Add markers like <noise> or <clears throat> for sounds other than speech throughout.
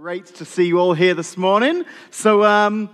Great to see you all here this morning. So, um,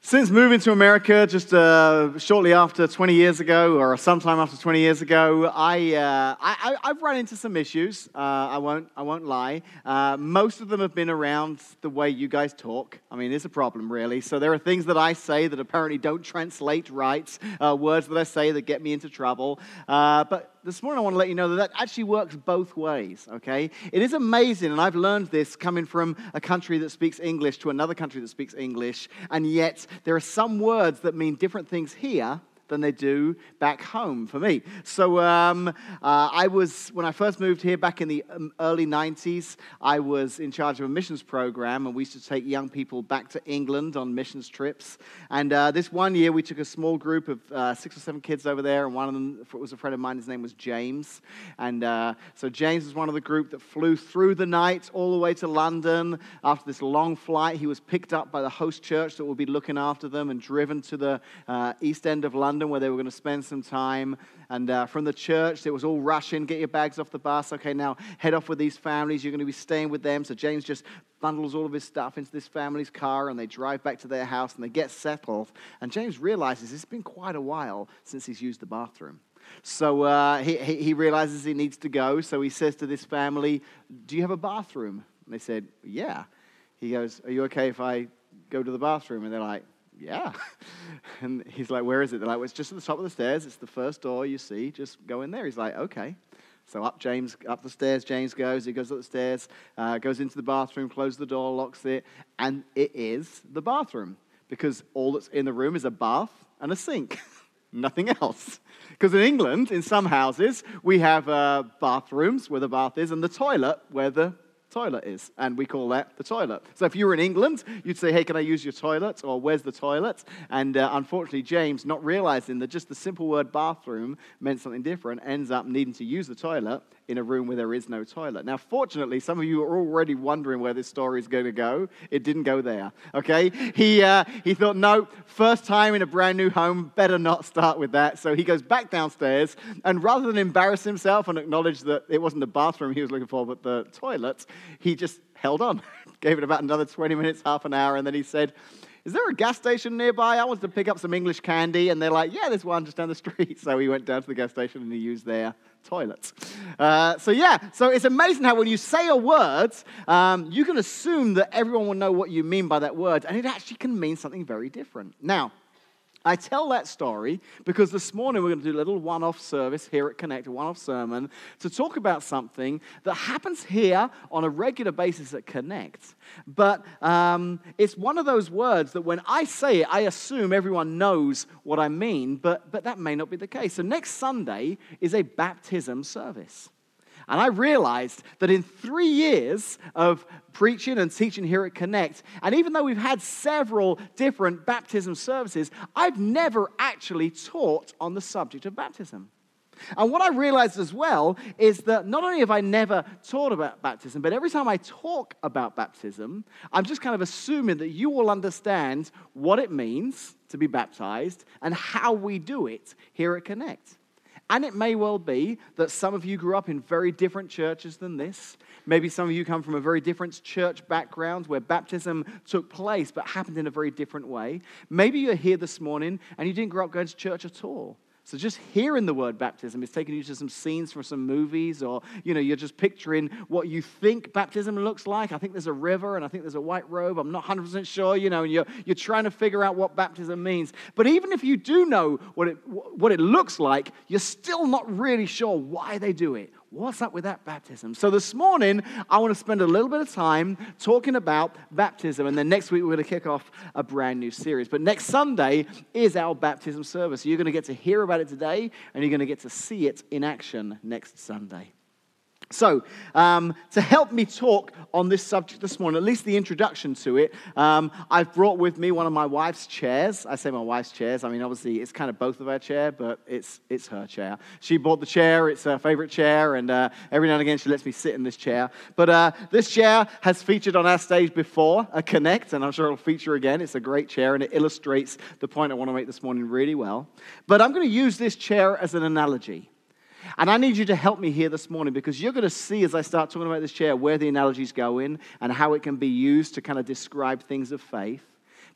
since moving to America just uh, shortly after 20 years ago, or sometime after 20 years ago, I, uh, I, have run into some issues. Uh, I, won't, I won't lie. Uh, most of them have been around the way you guys talk. I mean, it's a problem, really. So there are things that I say that apparently don't translate right, uh, words that I say that get me into trouble. Uh, but this morning I want to let you know that that actually works both ways, okay? It is amazing, and I've learned this coming from a country that speaks English to another country that speaks English, and yet there are some words that mean different things here than they do back home for me. So um, uh, I was, when I first moved here back in the um, early 90s, I was in charge of a missions program, and we used to take young people back to England on missions trips. And uh, this one year, we took a small group of uh, six or seven kids over there, and one of them was a friend of mine. His name was James. And uh, so James was one of the group that flew through the night all the way to London. After this long flight, he was picked up by the host church that would be looking after them and driven to the uh, east end of London London where they were going to spend some time. And uh, from the church, it was all rushing, get your bags off the bus. Okay, now head off with these families. You're going to be staying with them. So James just bundles all of his stuff into this family's car and they drive back to their house and they get settled. And James realizes it's been quite a while since he's used the bathroom. So uh, he, he realizes he needs to go. So he says to this family, Do you have a bathroom? And they said, Yeah. He goes, Are you okay if I go to the bathroom? And they're like, yeah. <laughs> And he's like, where is it? They're like, well, it's just at the top of the stairs. It's the first door you see. Just go in there. He's like, okay. So up James, up the stairs, James goes. He goes up the stairs, uh, goes into the bathroom, closes the door, locks it, and it is the bathroom because all that's in the room is a bath and a sink, <laughs> nothing else. Because in England, in some houses, we have uh, bathrooms where the bath is and the toilet where the toilet is, and we call that the toilet. So if you were in England, you'd say, Hey, can I use your toilet? Or where's the toilet? And uh, unfortunately, James, not realizing that just the simple word bathroom meant something different, ends up needing to use the toilet in a room where there is no toilet. Now, fortunately, some of you are already wondering where this story is going to go. It didn't go there, okay? He, uh, he thought, no, first time in a brand new home, better not start with that. So he goes back downstairs, and rather than embarrass himself and acknowledge that it wasn't the bathroom he was looking for, but the toilet, he just held on, <laughs> gave it about another 20 minutes, half an hour, and then he said, is there a gas station nearby? I wanted to pick up some English candy. And they're like, yeah, there's one just down the street. <laughs> So he went down to the gas station and he used their toilets. Uh, so, yeah, so it's amazing how when you say a word, um, you can assume that everyone will know what you mean by that word, and it actually can mean something very different. Now, I tell that story because this morning we're going to do a little one off service here at Connect, a one off sermon, to talk about something that happens here on a regular basis at Connect. But um, it's one of those words that when I say it, I assume everyone knows what I mean, but, but that may not be the case. So next Sunday is a baptism service. And I realized that in three years of preaching and teaching here at Connect, and even though we've had several different baptism services, I've never actually taught on the subject of baptism. And what I realized as well is that not only have I never taught about baptism, but every time I talk about baptism, I'm just kind of assuming that you all understand what it means to be baptized and how we do it here at Connect. And it may well be that some of you grew up in very different churches than this. Maybe some of you come from a very different church background where baptism took place but happened in a very different way. Maybe you're here this morning and you didn't grow up going to church at all. So just hearing the word baptism is taking you to some scenes from some movies, or you know, you're just picturing what you think baptism looks like. I think there's a river and I think there's a white robe. I'm not 100% sure, you know, and you're, you're trying to figure out what baptism means. But even if you do know what it, what it looks like, you're still not really sure why they do it, What's up with that baptism? So, this morning, I want to spend a little bit of time talking about baptism. And then next week, we're going to kick off a brand new series. But next Sunday is our baptism service. You're going to get to hear about it today, and you're going to get to see it in action next Sunday. So, um, to help me talk on this subject this morning, at least the introduction to it, um, I've brought with me one of my wife's chairs. I say my wife's chairs. I mean, obviously, it's kind of both of our chair, but it's, it's her chair. She bought the chair. It's her favorite chair, and uh, every now and again, she lets me sit in this chair. But uh, this chair has featured on our stage before, a Connect, and I'm sure it'll feature again. It's a great chair, and it illustrates the point I want to make this morning really well. But I'm going to use this chair as an analogy. And I need you to help me here this morning because you're going to see as I start talking about this chair where the analogies go in and how it can be used to kind of describe things of faith.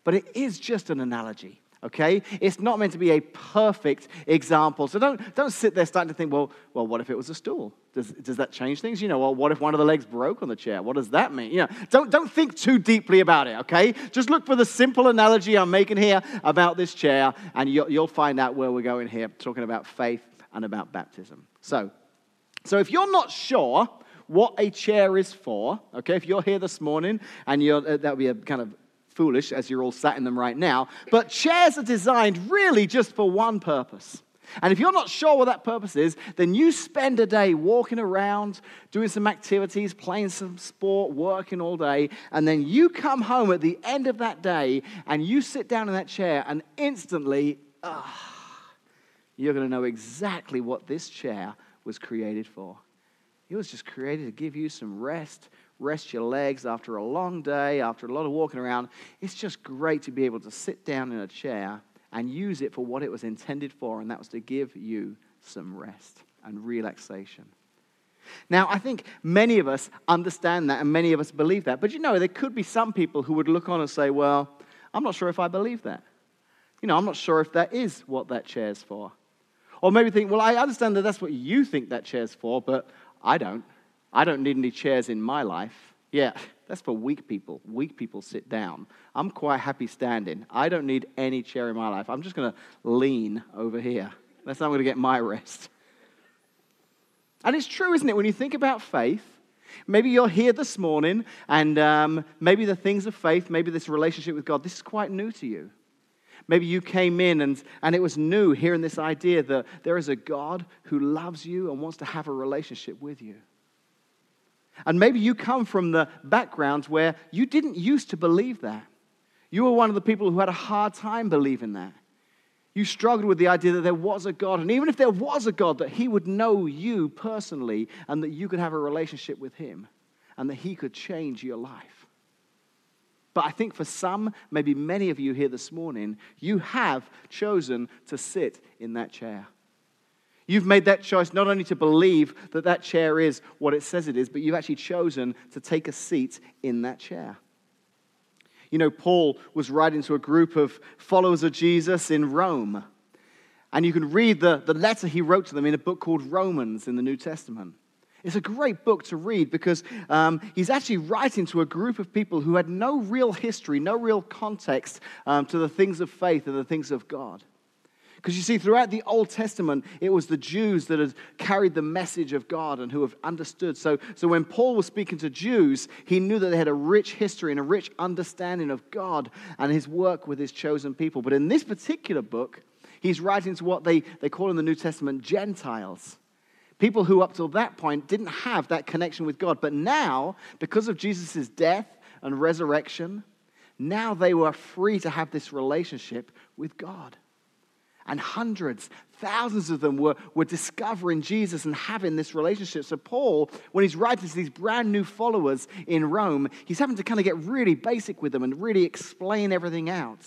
But it is just an analogy okay? It's not meant to be a perfect example. So don't, don't sit there starting to think, well, well, what if it was a stool? Does, does that change things? You know, well, what if one of the legs broke on the chair? What does that mean? You know, don't, don't think too deeply about it, okay? Just look for the simple analogy I'm making here about this chair, and you'll, you'll find out where we're going here, talking about faith and about baptism. So, so if you're not sure what a chair is for, okay, if you're here this morning and you're, uh, that would be a kind of foolish as you're all sat in them right now, but chairs are designed really just for one purpose. And if you're not sure what that purpose is, then you spend a day walking around, doing some activities, playing some sport, working all day, and then you come home at the end of that day and you sit down in that chair, and instantly, ah, you're going to know exactly what this chair was created for. It was just created to give you some rest, rest your legs after a long day, after a lot of walking around. It's just great to be able to sit down in a chair and use it for what it was intended for, and that was to give you some rest and relaxation. Now, I think many of us understand that and many of us believe that. But you know, there could be some people who would look on and say, well, I'm not sure if I believe that. You know, I'm not sure if that is what that chair's for. Or maybe think, well, I understand that that's what you think that chair's for, but I don't. I don't need any chairs in my life. Yeah, that's for weak people. Weak people sit down. I'm quite happy standing. I don't need any chair in my life. I'm just going to lean over here. That's how I'm going to get my rest. And it's true, isn't it? When you think about faith, maybe you're here this morning and um, maybe the things of faith, maybe this relationship with God, this is quite new to you. Maybe you came in and, and it was new hearing this idea that there is a God who loves you and wants to have a relationship with you. And maybe you come from the backgrounds where you didn't used to believe that. You were one of the people who had a hard time believing that. You struggled with the idea that there was a God, and even if there was a God, that He would know you personally and that you could have a relationship with Him and that He could change your life. But I think for some, maybe many of you here this morning, you have chosen to sit in that chair. You've made that choice not only to believe that that chair is what it says it is, but you've actually chosen to take a seat in that chair. You know, Paul was writing to a group of followers of Jesus in Rome. And you can read the, the letter he wrote to them in a book called Romans in the New Testament. It's a great book to read because um, he's actually writing to a group of people who had no real history, no real context um, to the things of faith and the things of God. Because you see, throughout the Old Testament, it was the Jews that had carried the message of God and who have understood. So, so when Paul was speaking to Jews, he knew that they had a rich history and a rich understanding of God and his work with his chosen people. But in this particular book, he's writing to what they, they call in the New Testament Gentiles. People who, up till that point, didn't have that connection with God. But now, because of Jesus' death and resurrection, now they were free to have this relationship with God and hundreds, thousands of them were, were discovering Jesus and having this relationship. So, Paul, when he's writing to these brand new followers in Rome, he's having to kind of get really basic with them and really explain everything out.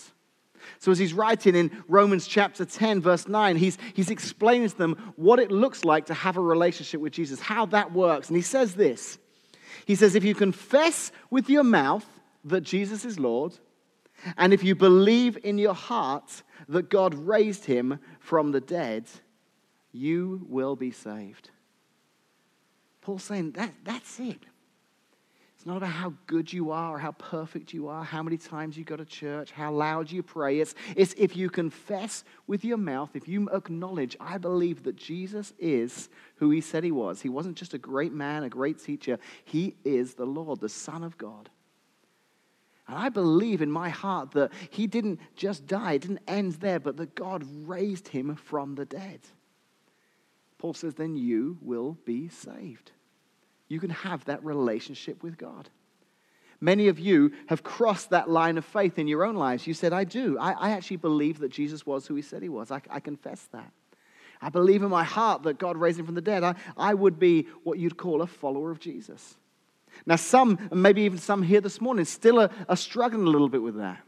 So, as he's writing in Romans chapter 10, verse 9, he's, he's explaining to them what it looks like to have a relationship with Jesus, how that works. And he says this He says, If you confess with your mouth that Jesus is Lord, and if you believe in your heart that God raised him from the dead, you will be saved. Paul's saying that, that's it. It's not about how good you are or how perfect you are, how many times you go to church, how loud you pray. It's, it's if you confess with your mouth, if you acknowledge, I believe that Jesus is who he said he was. He wasn't just a great man, a great teacher. He is the Lord, the Son of God. And I believe in my heart that he didn't just die, it didn't end there, but that God raised him from the dead. Paul says, then you will be saved. You can have that relationship with God. Many of you have crossed that line of faith in your own lives. You said, I do. I, I actually believe that Jesus was who he said he was. I, I confess that. I believe in my heart that God raised him from the dead. I, I would be what you'd call a follower of Jesus. Now, some, maybe even some here this morning, still are, are struggling a little bit with that.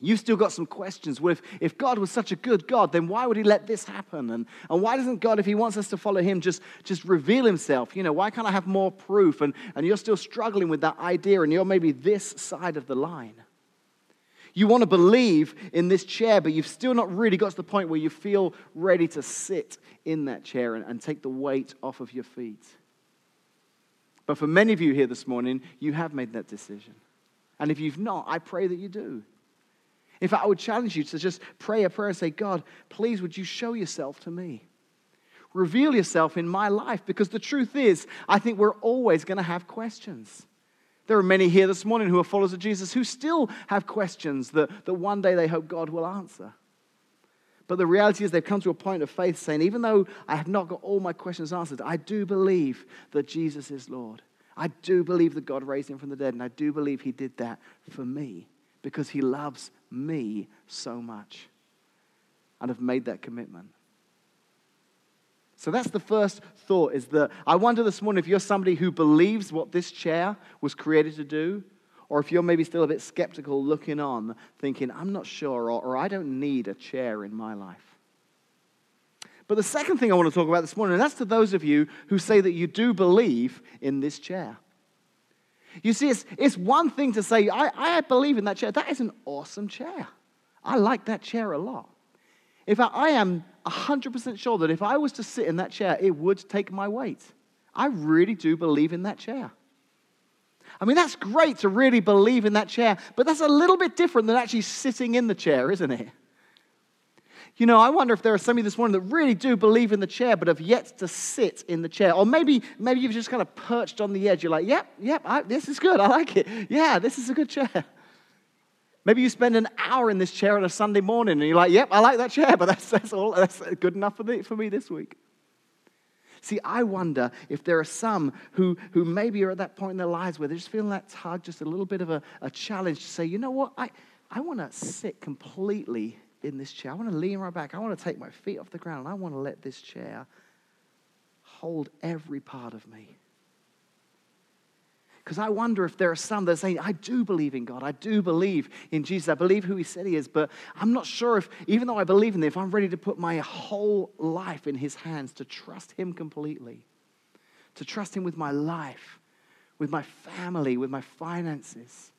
You've still got some questions. Well, if, if God was such a good God, then why would he let this happen? And, and why doesn't God, if he wants us to follow him, just, just reveal himself? You know, why can't I have more proof? And, and you're still struggling with that idea, and you're maybe this side of the line. You want to believe in this chair, but you've still not really got to the point where you feel ready to sit in that chair and, and take the weight off of your feet. But for many of you here this morning, you have made that decision. And if you've not, I pray that you do. In fact, I would challenge you to just pray a prayer and say, God, please, would you show yourself to me? Reveal yourself in my life because the truth is, I think we're always going to have questions. There are many here this morning who are followers of Jesus who still have questions that, that one day they hope God will answer. But the reality is, they've come to a point of faith saying, even though I have not got all my questions answered, I do believe that Jesus is Lord. I do believe that God raised him from the dead, and I do believe he did that for me because he loves me so much and have made that commitment. So that's the first thought is that I wonder this morning if you're somebody who believes what this chair was created to do, or if you're maybe still a bit skeptical looking on, thinking, I'm not sure, or, or I don't need a chair in my life. But the second thing I want to talk about this morning, and that's to those of you who say that you do believe in this chair. You see, it's, it's one thing to say, I, I believe in that chair. That is an awesome chair. I like that chair a lot. In fact, I am 100% sure that if I was to sit in that chair, it would take my weight. I really do believe in that chair. I mean, that's great to really believe in that chair, but that's a little bit different than actually sitting in the chair, isn't it? You know, I wonder if there are some of you this morning that really do believe in the chair, but have yet to sit in the chair. Or maybe, maybe you've just kind of perched on the edge. You're like, yep, yep, I, this is good. I like it. Yeah, this is a good chair. Maybe you spend an hour in this chair on a Sunday morning and you're like, yep, I like that chair, but that's, that's all. That's good enough for me, for me this week. See, I wonder if there are some who, who maybe are at that point in their lives where they're just feeling that tug, just a little bit of a, a challenge to say, you know what, I, I want to sit completely in this chair. I want to lean right back. I want to take my feet off the ground. And I want to let this chair hold every part of me. Because I wonder if there are some that are saying, I do believe in God. I do believe in Jesus. I believe who He said He is. But I'm not sure if, even though I believe in Him, if I'm ready to put my whole life in His hands, to trust Him completely, to trust Him with my life, with my family, with my finances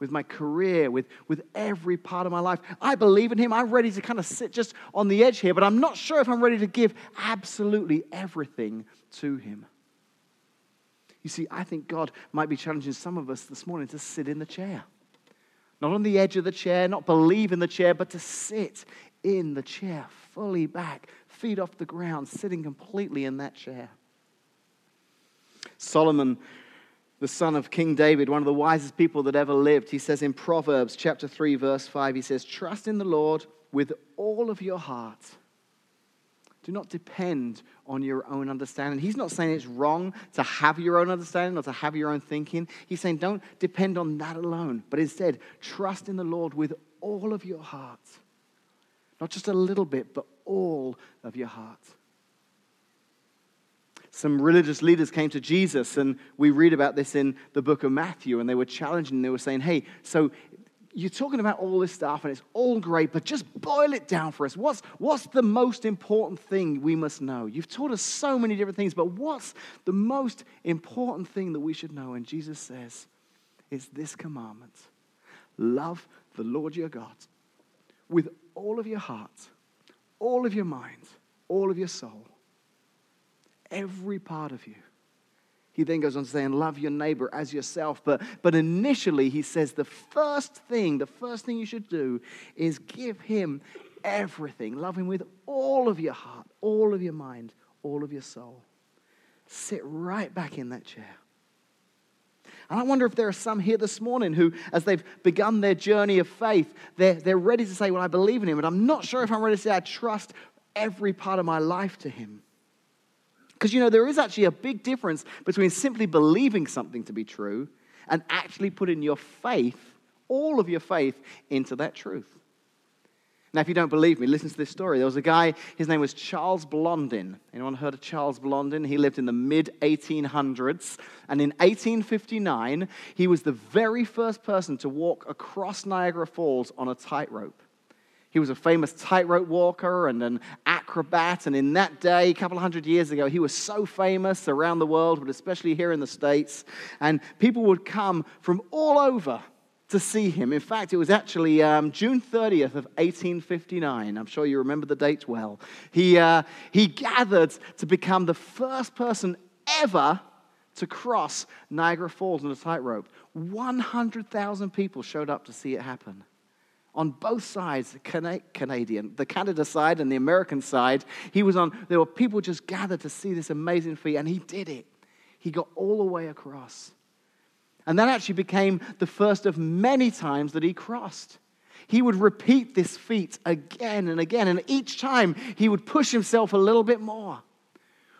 with my career, with, with every part of my life. I believe in Him. I'm ready to kind of sit just on the edge here, but I'm not sure if I'm ready to give absolutely everything to Him. You see, I think God might be challenging some of us this morning to sit in the chair. Not on the edge of the chair, not believe in the chair, but to sit in the chair, fully back, feet off the ground, sitting completely in that chair. Solomon the son of King David, one of the wisest people that ever lived, he says in Proverbs chapter 3, verse 5, he says, Trust in the Lord with all of your heart. Do not depend on your own understanding. He's not saying it's wrong to have your own understanding or to have your own thinking. He's saying don't depend on that alone, but instead trust in the Lord with all of your heart. Not just a little bit, but all of your heart some religious leaders came to Jesus, and we read about this in the book of Matthew, and they were challenging, they were saying, Hey, so you're talking about all this stuff, and it's all great, but just boil it down for us. What's, what's the most important thing we must know? You've taught us so many different things, but what's the most important thing that we should know? And Jesus says, It's this commandment love the Lord your God with all of your heart, all of your mind, all of your soul every part of you. He then goes on to say, and love your neighbor as yourself. But, but initially, he says the first thing, the first thing you should do is give him everything. Love him with all of your heart, all of your mind, all of your soul. Sit right back in that chair. And I wonder if there are some here this morning who, as they've begun their journey of faith, they're, they're ready to say, Well, I believe in him, but I'm not sure if I'm ready to say I trust every part of my life to him. Because you know, there is actually a big difference between simply believing something to be true and actually putting your faith, all of your faith, into that truth. Now, if you don't believe me, listen to this story. There was a guy, his name was Charles Blondin. Anyone heard of Charles Blondin? He lived in the mid 1800s. And in 1859, he was the very first person to walk across Niagara Falls on a tightrope. He was a famous tightrope walker and an acrobat. And in that day, a couple of hundred years ago, he was so famous around the world, but especially here in the States. And people would come from all over to see him. In fact, it was actually um, June 30th of 1859. I'm sure you remember the date well. He, uh, he gathered to become the first person ever to cross Niagara Falls on a tightrope. 100,000 people showed up to see it happen. On both sides, the Canadian, the Canada side and the American side, he was on, there were people just gathered to see this amazing feat, and he did it. He got all the way across. And that actually became the first of many times that he crossed. He would repeat this feat again and again, and each time he would push himself a little bit more.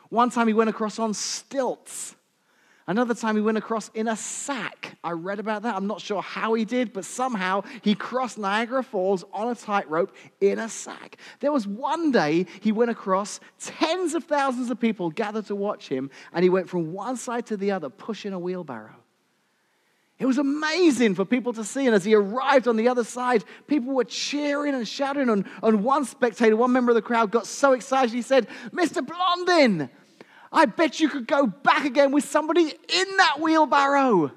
One time he went across on stilts. Another time he went across in a sack. I read about that. I'm not sure how he did, but somehow he crossed Niagara Falls on a tightrope in a sack. There was one day he went across, tens of thousands of people gathered to watch him, and he went from one side to the other pushing a wheelbarrow. It was amazing for people to see. And as he arrived on the other side, people were cheering and shouting. And, and one spectator, one member of the crowd, got so excited he said, Mr. Blondin, I bet you could go back again with somebody in that wheelbarrow.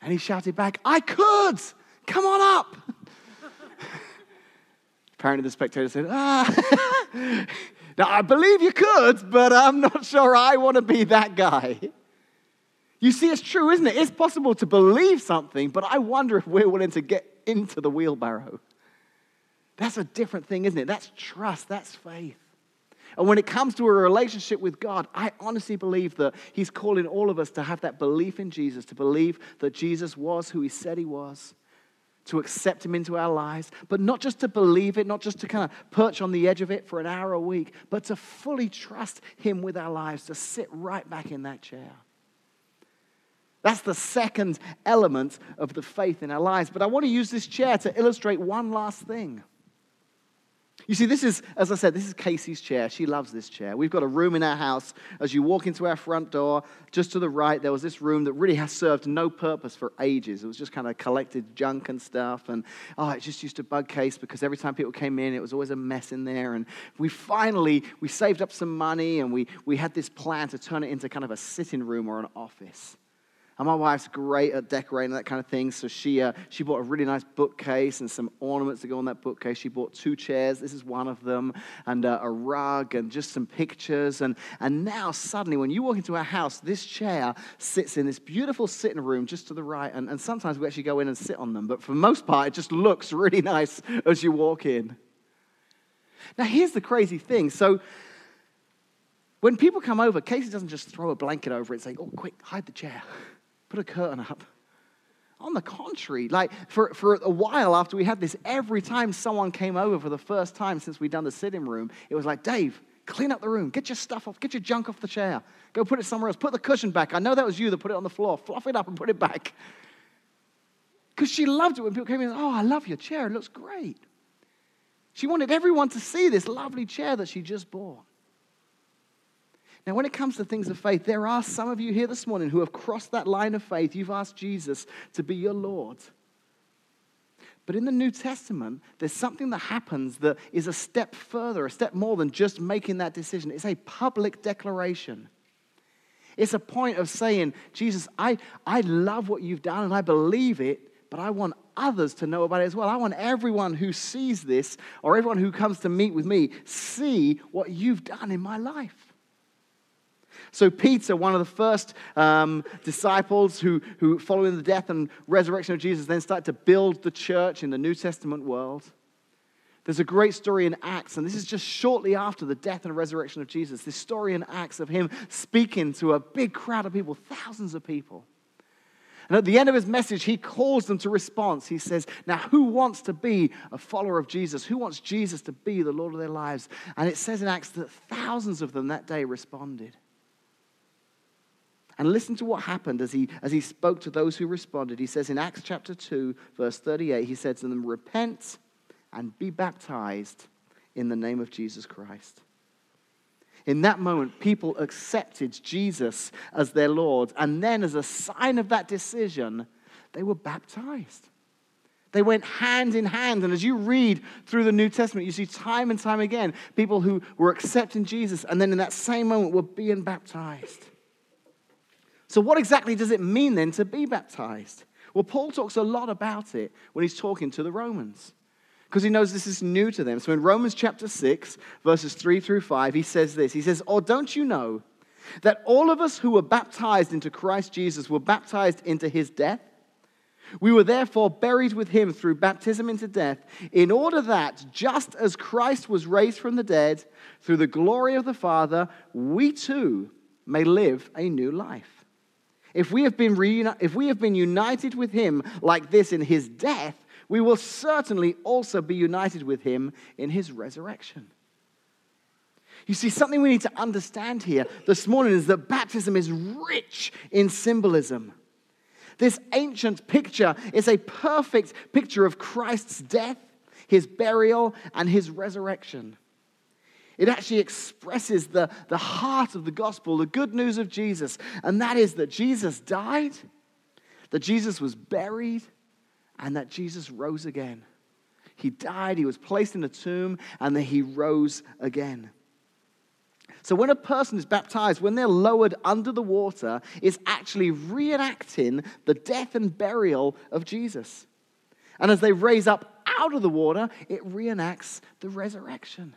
And he shouted back, I could. Come on up. <laughs> Apparently, the spectator said, Ah, <laughs> now I believe you could, but I'm not sure I want to be that guy. You see, it's true, isn't it? It's possible to believe something, but I wonder if we're willing to get into the wheelbarrow. That's a different thing, isn't it? That's trust, that's faith. And when it comes to a relationship with God, I honestly believe that He's calling all of us to have that belief in Jesus, to believe that Jesus was who He said He was, to accept Him into our lives, but not just to believe it, not just to kind of perch on the edge of it for an hour a week, but to fully trust Him with our lives, to sit right back in that chair. That's the second element of the faith in our lives. But I want to use this chair to illustrate one last thing. You see, this is, as I said, this is Casey's chair. She loves this chair. We've got a room in our house. As you walk into our front door, just to the right, there was this room that really has served no purpose for ages. It was just kind of collected junk and stuff. And oh, it just used to bug Case because every time people came in, it was always a mess in there. And we finally, we saved up some money and we, we had this plan to turn it into kind of a sitting room or an office. And my wife's great at decorating that kind of thing. So she, uh, she bought a really nice bookcase and some ornaments to go on that bookcase. She bought two chairs. This is one of them. And uh, a rug and just some pictures. And, and now, suddenly, when you walk into our house, this chair sits in this beautiful sitting room just to the right. And, and sometimes we actually go in and sit on them. But for the most part, it just looks really <laughs> nice as you walk in. Now, here's the crazy thing. So, when people come over, Casey doesn't just throw a blanket over it and say, Oh, quick, hide the chair <laughs> put a curtain up. On the contrary, like for, for a while after we had this, every time someone came over for the first time since we'd done the sitting room, it was like, Dave, clean up the room, get your stuff off, get your junk off the chair, go put it somewhere else, put the cushion back. I know that was you that put it on the floor, fluff it up and put it back. Because she loved it when people came in, and said, oh, I love your chair, it looks great. She wanted everyone to see this lovely chair that she just bought. Now, when it comes to things of faith, there are some of you here this morning who have crossed that line of faith. You've asked Jesus to be your Lord. But in the New Testament, there's something that happens that is a step further, a step more than just making that decision. It's a public declaration. It's a point of saying, Jesus, I, I love what you've done and I believe it, but I want others to know about it as well. I want everyone who sees this or everyone who comes to meet with me see what you've done in my life. So, Peter, one of the first um, disciples who, who, following the death and resurrection of Jesus, then started to build the church in the New Testament world. There's a great story in Acts, and this is just shortly after the death and resurrection of Jesus. This story in Acts of him speaking to a big crowd of people, thousands of people. And at the end of his message, he calls them to response. He says, Now, who wants to be a follower of Jesus? Who wants Jesus to be the Lord of their lives? And it says in Acts that thousands of them that day responded. And listen to what happened as he, as he spoke to those who responded. He says in Acts chapter 2, verse 38, he said to them, Repent and be baptized in the name of Jesus Christ. In that moment, people accepted Jesus as their Lord, and then, as a sign of that decision, they were baptized. They went hand in hand. And as you read through the New Testament, you see time and time again people who were accepting Jesus and then in that same moment were being baptized. So, what exactly does it mean then to be baptized? Well, Paul talks a lot about it when he's talking to the Romans because he knows this is new to them. So, in Romans chapter 6, verses 3 through 5, he says this He says, Or don't you know that all of us who were baptized into Christ Jesus were baptized into his death? We were therefore buried with him through baptism into death, in order that, just as Christ was raised from the dead through the glory of the Father, we too may live a new life. If we have been, reuni- if we have been united with him like this in his death, we will certainly also be united with him in his resurrection. You see, something we need to understand here this morning is that baptism is rich in symbolism. This ancient picture is a perfect picture of Christ's death, his burial, and his resurrection. It actually expresses the, the heart of the gospel, the good news of Jesus, and that is that Jesus died, that Jesus was buried, and that Jesus rose again. He died, he was placed in a tomb, and then he rose again. So when a person is baptized, when they're lowered under the water, it's actually reenacting the death and burial of Jesus. And as they raise up out of the water, it reenacts the resurrection.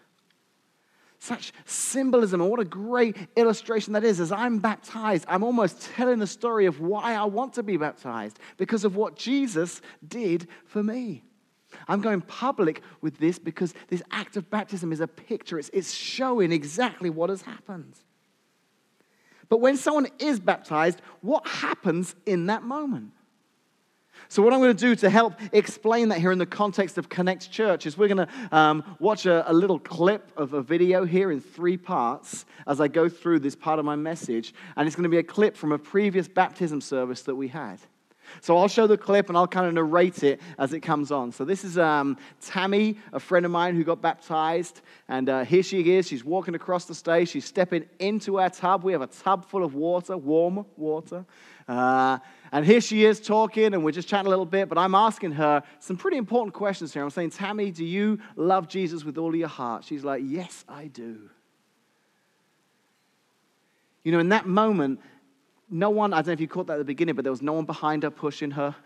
Such symbolism, and what a great illustration that is. As I'm baptized, I'm almost telling the story of why I want to be baptized because of what Jesus did for me. I'm going public with this because this act of baptism is a picture, it's, it's showing exactly what has happened. But when someone is baptized, what happens in that moment? So, what I'm going to do to help explain that here in the context of Connect Church is we're going to um, watch a, a, little clip of a video here in three parts as I go through this part of my message. And it's going to be a clip from a previous baptism service that we had. So I'll show the clip and I'll kind of narrate it as it comes on. So this is um, Tammy, a friend of mine who got baptized. And uh, here she is. She's walking across the stage. She's stepping into our tub. We have a tub full of water, warm water. Uh, and here she is talking, and we're just chatting a little bit, but I'm asking her some pretty important questions here. I'm saying, Tammy, do you love Jesus with all of your heart? She's like, Yes, I do. You know, in that moment, no one, I don't know if you caught that at the beginning, but there was no one behind her pushing her. <laughs>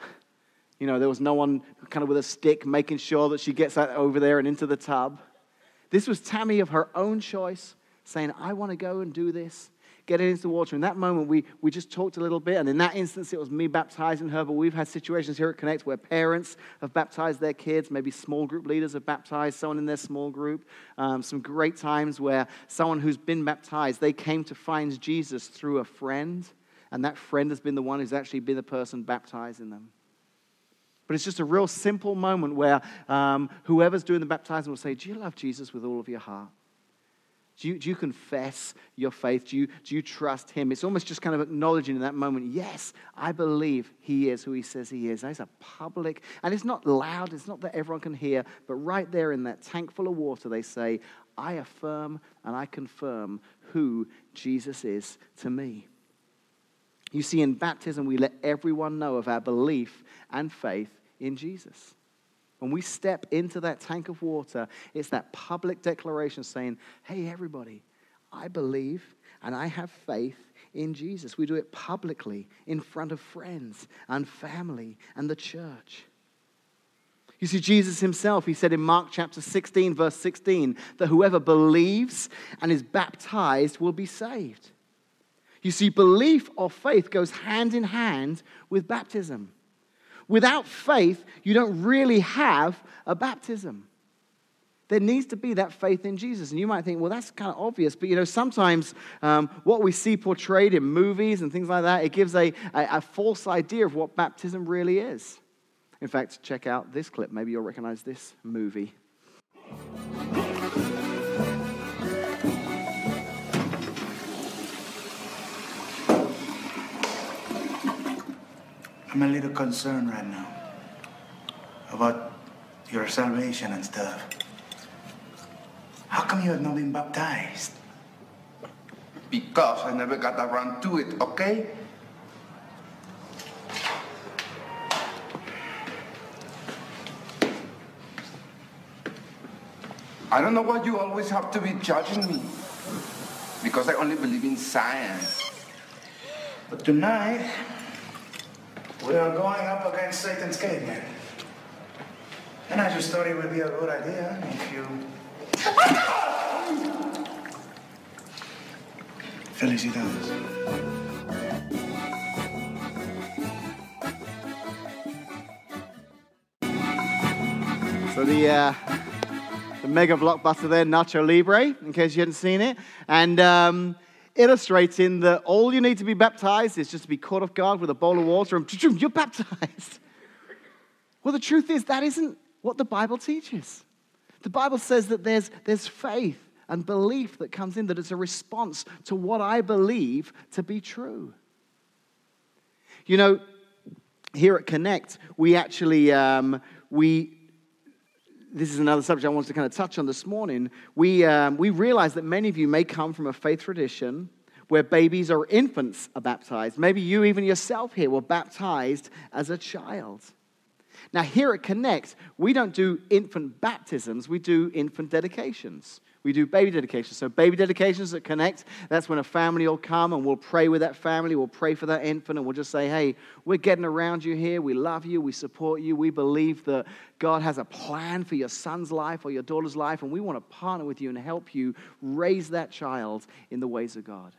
You know, there was no one kind of with a stick making sure that she gets that over there and into the tub. This was Tammy of her own choice saying, I want to go and do this get it into the water. In that moment, we, we just talked a little bit. And in that instance, it was me baptizing her. But we've had situations here at Connect where parents have baptized their kids. Maybe small group leaders have baptized someone in their small group. Um, some great times where someone who's been baptized, they came to find Jesus through a friend. And that friend has been the one who's actually been the person baptizing them. But it's just a real simple moment where um, whoever's doing the baptizing will say, Do you love Jesus with all of your heart? Do you, do you confess your faith? Do you, do you trust Him? It's almost just kind of acknowledging in that moment, yes, I believe He is who He says He is. That's a public, and it's not loud, it's not that everyone can hear, but right there in that tank full of water, they say, I affirm and I confirm who Jesus is to me. You see, in baptism, we let everyone know of our belief and faith in Jesus. When we step into that tank of water, it's that public declaration saying, hey, everybody, I believe and I have faith in Jesus. We do it publicly in front of friends and family and the church. You see, Jesus himself, he said in Mark chapter 16, verse 16, that whoever believes and is baptized will be saved. You see, belief or faith goes hand in hand with baptism. Without faith, you don't really have a baptism. There needs to be that faith in Jesus. And you might think, well, that's kind of obvious. But, you know, sometimes um, what we see portrayed in movies and things like that, it gives a, a, a false idea of what baptism really is. In fact, check out this clip. Maybe you'll recognize this movie. I'm a little concerned right now about your salvation and stuff. How come you have not been baptized? Because I never got around to it, okay? I don't know why you always have to be judging me. Because I only believe in science. But tonight, we are going up against Satan's caveman. And I just thought it would be a good idea if you. <laughs> Felicidades. So the uh, the mega blockbuster there, Nacho Libre, in case you hadn't seen it, and um, illustrating that all you need to be baptized is just to be caught off guard with a bowl of water, and <laughs> you're baptized. Well, the truth is that isn't what the Bible teaches. The Bible says that there's there's faith and belief that comes in, that it's a response to what I believe to be true. You know, here at Connect, we actually um, we this is another subject I wanted to kind of touch on this morning. We, um, we realize that many of you may come from a faith tradition where babies or infants are baptized. Maybe you, even yourself here, were baptized as a child. Now, here at Connect, we don't do infant baptisms, we do infant dedications. We do baby dedications. So, baby dedications that Connect, that's when a family will come and we'll pray with that family. We'll pray for that infant and we'll just say, hey, we're getting around you here. We love you. We support you. We believe that God has a plan for your son's life or your daughter's life, and we want to partner with you and help you raise that child in the ways of God.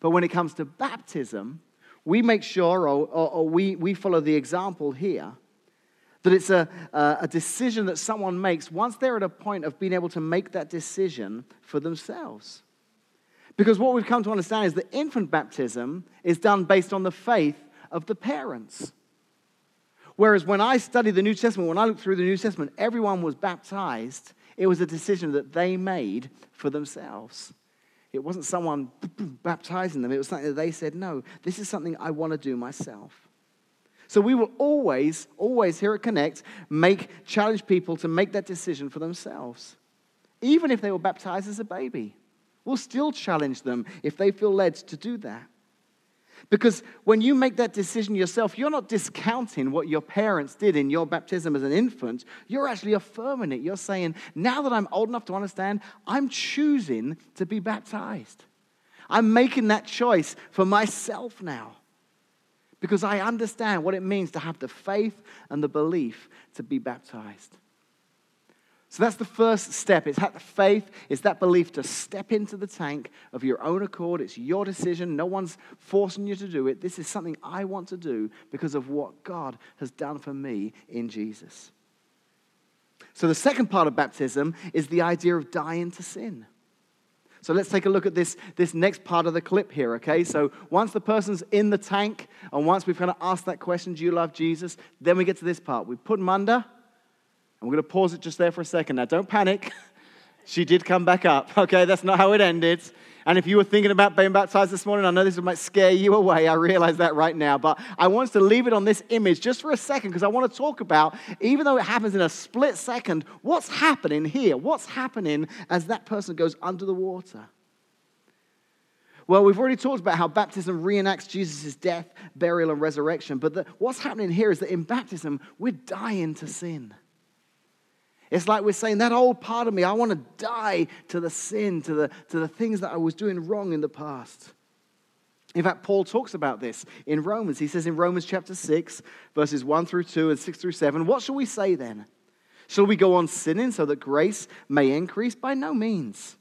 But when it comes to baptism, we make sure, or, or, or we, we follow the example here, that it's a, a decision that someone makes once they're at a point of being able to make that decision for themselves. Because what we've come to understand is that infant baptism is done based on the faith of the parents. Whereas when I study the New Testament, when I look through the New Testament, everyone was baptized. It was a decision that they made for themselves. It wasn't someone <clears throat> baptizing them, it was something that they said, no, this is something I want to do myself. So we will always, always here at Connect, make challenge people to make that decision for themselves. Even if they were baptized as a baby. We'll still challenge them if they feel led to do that. Because when you make that decision yourself, you're not discounting what your parents did in your baptism as an infant. You're actually affirming it. You're saying, now that I'm old enough to understand, I'm choosing to be baptized. I'm making that choice for myself now because I understand what it means to have the faith and the belief to be baptized. So that's the first step. It's that faith, it's that belief to step into the tank of your own accord. It's your decision. No one's forcing you to do it. This is something I want to do because of what God has done for me in Jesus. So the second part of baptism is the idea of dying to sin. So let's take a look at this, this next part of the clip here, okay? So once the person's in the tank, and once we've kind of asked that question, do you love Jesus? Then we get to this part. We put them under, and we're going to pause it just there for a second. Now, don't panic. <laughs> She did come back up, okay? That's not how it ended. And if you were thinking about being baptized this morning, I know this might scare you away. I realize that right now. But I want us to leave it on this image just for a second because I want to talk about, even though it happens in a split second, what's happening here? What's happening as that person goes under the water? Well, we've already talked about how baptism reenacts Jesus' death, burial, and resurrection. But the, what's happening here is that in baptism, we're dying to sin. It's like we're saying, that old part of me, I want to die to the sin, to the, to the things that I was doing wrong in the past. In fact, Paul talks about this in Romans. He says in Romans chapter 6, verses 1 through 2 and 6 through 7, What shall we say then? Shall we go on sinning so that grace may increase? By no means.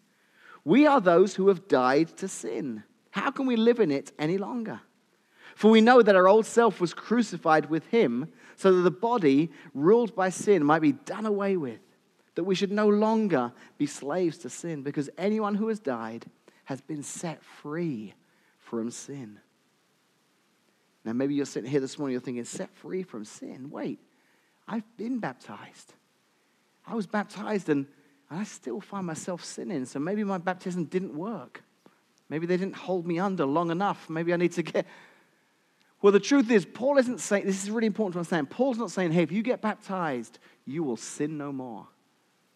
We are those who have died to sin. How can we live in it any longer? For we know that our old self was crucified with him so that the body ruled by sin might be done away with, that we should no longer be slaves to sin, because anyone who has died has been set free from sin. Now, maybe you're sitting here this morning, you're thinking, set free from sin. Wait, I've been baptized. I was baptized and I still find myself sinning, so maybe my baptism didn't work. Maybe they didn't hold me under long enough. Maybe I need to get <laughs> Well, the truth is, Paul isn't saying, this is really important to understand. Paul's not saying, hey, if you get baptized, you will sin no more.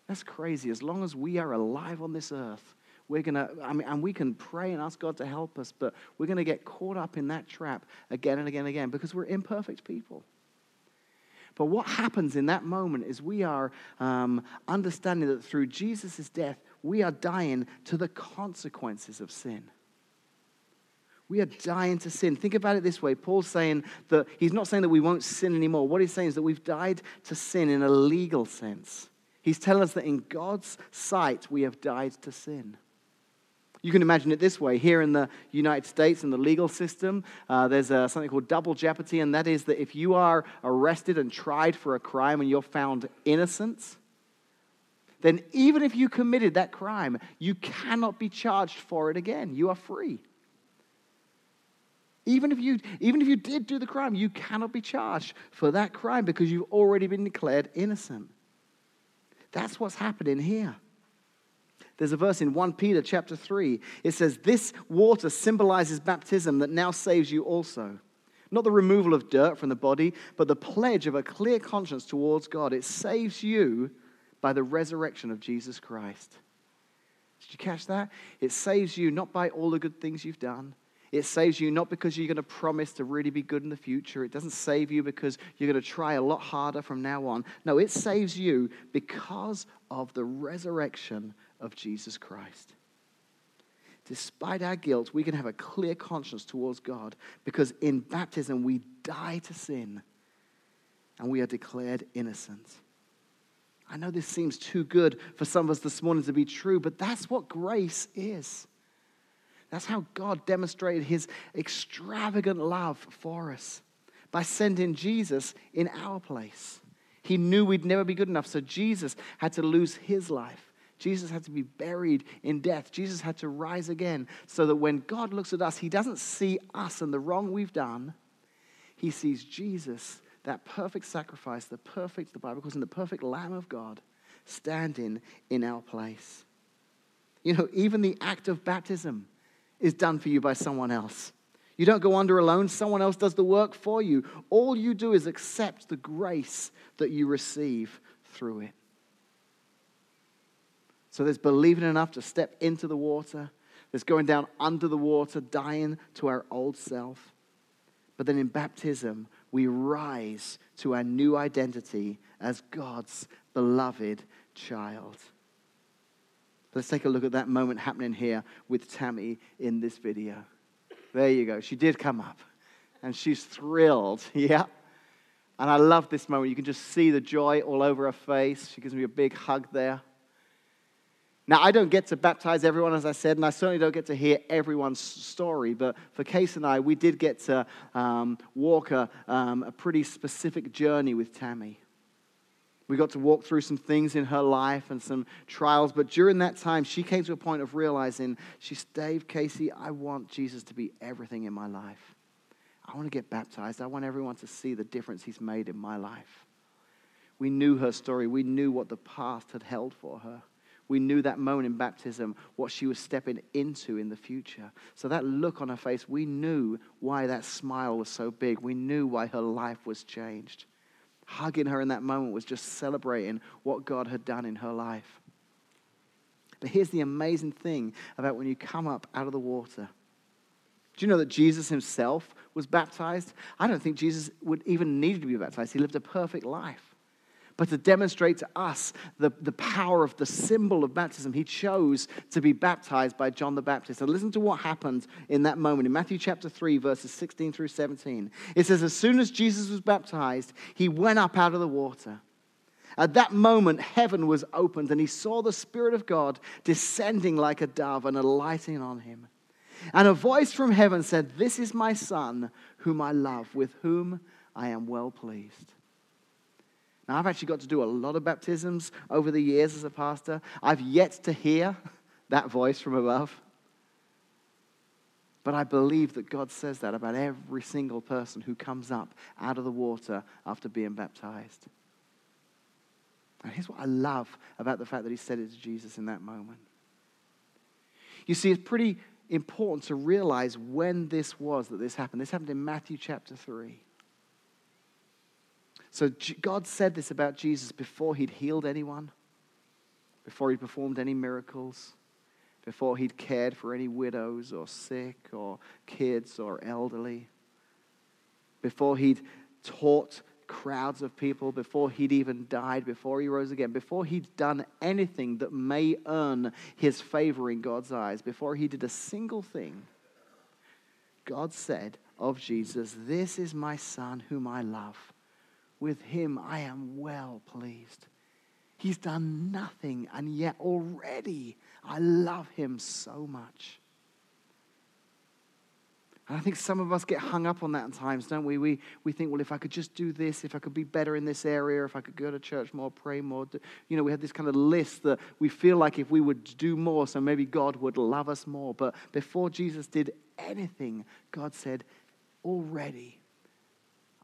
That's crazy. As long as we are alive on this earth, we're going to, I mean, and we can pray and ask God to help us, but we're going to get caught up in that trap again and again and again because we're imperfect people. But what happens in that moment is we are um, understanding that through Jesus' death, we are dying to the consequences of sin. We are dying to sin. Think about it this way. Paul's saying that he's not saying that we won't sin anymore. What he's saying is that we've died to sin in a legal sense. He's telling us that in God's sight, we have died to sin. You can imagine it this way. Here in the United States, in the legal system, uh, there's a, something called double jeopardy, and that is that if you are arrested and tried for a crime and you're found innocent, then even if you committed that crime, you cannot be charged for it again. You are free. Even if, you, even if you did do the crime, you cannot be charged for that crime because you've already been declared innocent. That's what's happening here. There's a verse in 1 Peter chapter 3. It says, This water symbolizes baptism that now saves you also. Not the removal of dirt from the body, but the pledge of a clear conscience towards God. It saves you by the resurrection of Jesus Christ. Did you catch that? It saves you not by all the good things you've done, it saves you not because you're going to promise to really be good in the future. It doesn't save you because you're going to try a lot harder from now on. No, it saves you because of the resurrection of Jesus Christ. Despite our guilt, we can have a clear conscience towards God because in baptism we die to sin and we are declared innocent. I know this seems too good for some of us this morning to be true, but that's what grace is. That's how God demonstrated his extravagant love for us by sending Jesus in our place. He knew we'd never be good enough, so Jesus had to lose his life. Jesus had to be buried in death. Jesus had to rise again so that when God looks at us, he doesn't see us and the wrong we've done. He sees Jesus, that perfect sacrifice, the perfect, the Bible calls him the perfect Lamb of God, standing in our place. You know, even the act of baptism is done for you by someone else. You don't go under alone, someone else does the work for you. All you do is accept the grace that you receive through it. So there's believing enough to step into the water, there's going down under the water, dying to our old self. But then in baptism, we rise to our new identity as God's beloved child. Let's take a look at that moment happening here with Tammy in this video. There you go. She did come up and she's thrilled. <laughs> Yeah. And I love this moment. You can just see the joy all over her face. She gives me a big hug there. Now, I don't get to baptize everyone, as I said, and I certainly don't get to hear everyone's story, but for Case and I, we did get to um, walk a, um, a pretty specific journey with Tammy. We got to walk through some things in her life and some trials. But during that time, she came to a point of realizing, she's, Dave, Casey, I want Jesus to be everything in my life. I want to get baptized. I want everyone to see the difference he's made in my life. We knew her story. We knew what the past had held for her. We knew that moment in baptism, what she was stepping into in the future. So that look on her face, we knew why that smile was so big. We knew why her life was changed hugging her in that moment was just celebrating what God had done in her life. But here's the amazing thing about when you come up out of the water. Do you know that Jesus himself was baptized? I don't think Jesus would even need to be baptized. He lived a perfect life but to demonstrate to us the, the power of the symbol of baptism, he chose to be baptized by John the Baptist. And listen to what happened in that moment in Matthew chapter 3, verses 16 through 17. It says, As soon as Jesus was baptized, he went up out of the water. At that moment, heaven was opened, and he saw the Spirit of God descending like a dove and alighting on him. And a voice from heaven said, This is my Son, whom I love, with whom I am well pleased. Now, I've actually got to do a lot of baptisms over the years as a pastor. I've yet to hear <laughs> that voice from above. But I believe that God says that about every single person who comes up out of the water after being baptized. And here's what I love about the fact that he said it to Jesus in that moment. You see, it's pretty important to realize when this was that this happened. This happened in Matthew chapter 3. So God said this about Jesus before he'd healed anyone, before he performed any miracles, before he'd cared for any widows or sick or kids or elderly, before he'd taught crowds of people, before he'd even died, before he rose again, before he'd done anything that may earn his favor in God's eyes, before he did a single thing, God said of Jesus, This is my son whom I love. With him I am well pleased. He's done nothing, and yet already I love him so much. And I think some of us get hung up on that at times, don't we? we? We think, well, if I could just do this, if I could be better in this area, if I could go to church more, pray more. You know, we have this kind of list that we feel like if we would do more, so maybe God would love us more. But before Jesus did anything, God said, already,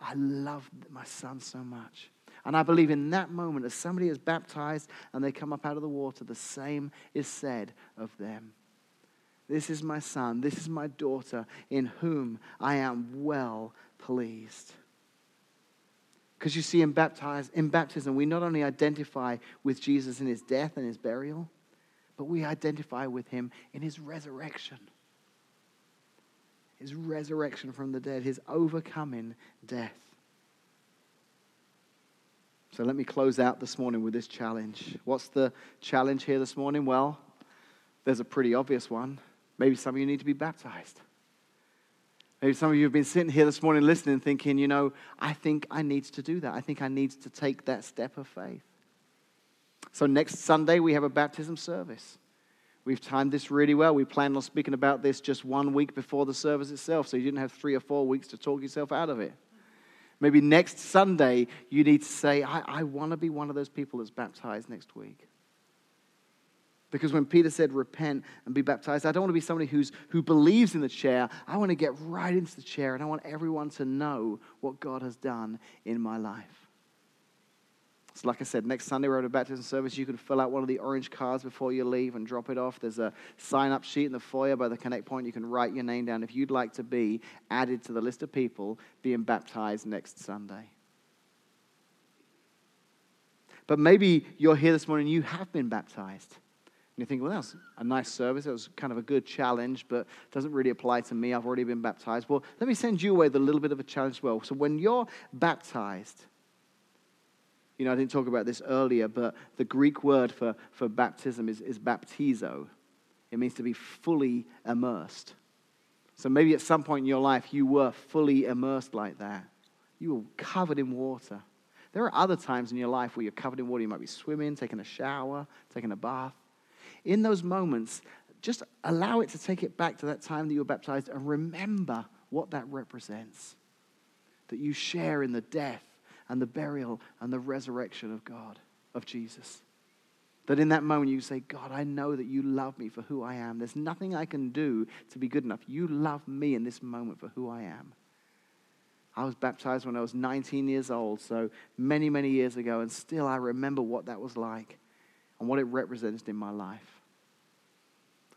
I love my son so much. And I believe in that moment, as somebody is baptized and they come up out of the water, the same is said of them. This is my son, this is my daughter, in whom I am well pleased. Because you see, in, baptize, in baptism, we not only identify with Jesus in his death and his burial, but we identify with him in his resurrection. His resurrection from the dead, his overcoming death. So let me close out this morning with this challenge. What's the challenge here this morning? Well, there's a pretty obvious one. Maybe some of you need to be baptized. Maybe some of you have been sitting here this morning listening, thinking, you know, I think I need to do that. I think I need to take that step of faith. So next Sunday, we have a baptism service. We've timed this really well. We planned on speaking about this just one week before the service itself, so you didn't have three or four weeks to talk yourself out of it. Maybe next Sunday, you need to say, I, I want to be one of those people that's baptized next week. Because when Peter said, repent and be baptized, I don't want to be somebody who's, who believes in the chair. I want to get right into the chair and I want everyone to know what God has done in my life. So, like I said, next Sunday we're at a baptism service. You can fill out one of the orange cards before you leave and drop it off. There's a sign up sheet in the foyer by the Connect Point. You can write your name down if you'd like to be added to the list of people being baptized next Sunday. But maybe you're here this morning, you have been baptized. And you think, well, that's a nice service. It was kind of a good challenge, but it doesn't really apply to me. I've already been baptized. Well, let me send you away with a little bit of a challenge as well. So when you're baptized, you know, I didn't talk about this earlier, but the Greek word for, for baptism is, is baptizo. It means to be fully immersed. So maybe at some point in your life, you were fully immersed like that. You were covered in water. There are other times in your life where you're covered in water. You might be swimming, taking a shower, taking a bath. In those moments, just allow it to take it back to that time that you were baptized and remember what that represents. That you share in the death and the burial and the resurrection of God, of Jesus. That in that moment you say, God, I know that you love me for who I am. There's nothing I can do to be good enough. You love me in this moment for who I am. I was baptized when I was 19 years old, so many, many years ago, and still I remember what that was like and what it represented in my life.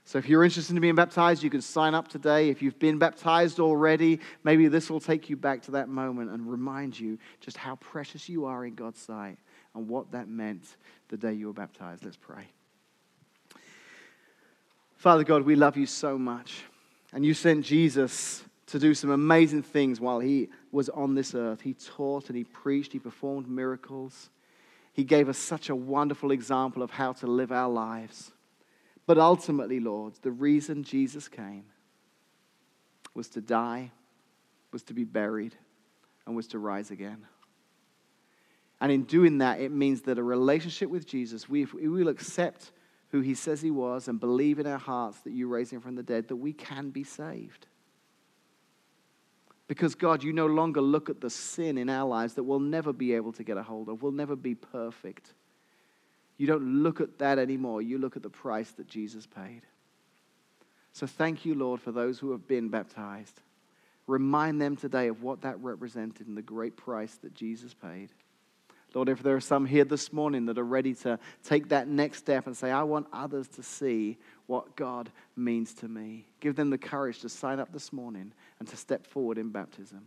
So if you're interested in being baptized, you can sign up today. If you've been baptized already, maybe this will take you back to that moment and remind you just how precious you are in God's sight and what that meant the day you were baptized. Let's pray. Father God, we love you so much. And you sent Jesus to do some amazing things while he was on this earth. He taught and he preached, he performed miracles. He gave us such a wonderful example of how to live our lives. But ultimately, Lord, the reason Jesus came was to die, was to be buried, and was to rise again. And in doing that, it means that a relationship with Jesus, we, we will accept who he says he was and believe in our hearts that you raised him from the dead, that we can be saved. Because, God, you no longer look at the sin in our lives that we'll never be able to get a hold of, we'll never be perfect. You don't look at that anymore. You look at the price that Jesus paid. So thank you, Lord, for those who have been baptized. Remind them today of what that represented and the great price that Jesus paid. Lord, if there are some here this morning that are ready to take that next step and say, I want others to see what God means to me, give them the courage to sign up this morning and to step forward in baptism.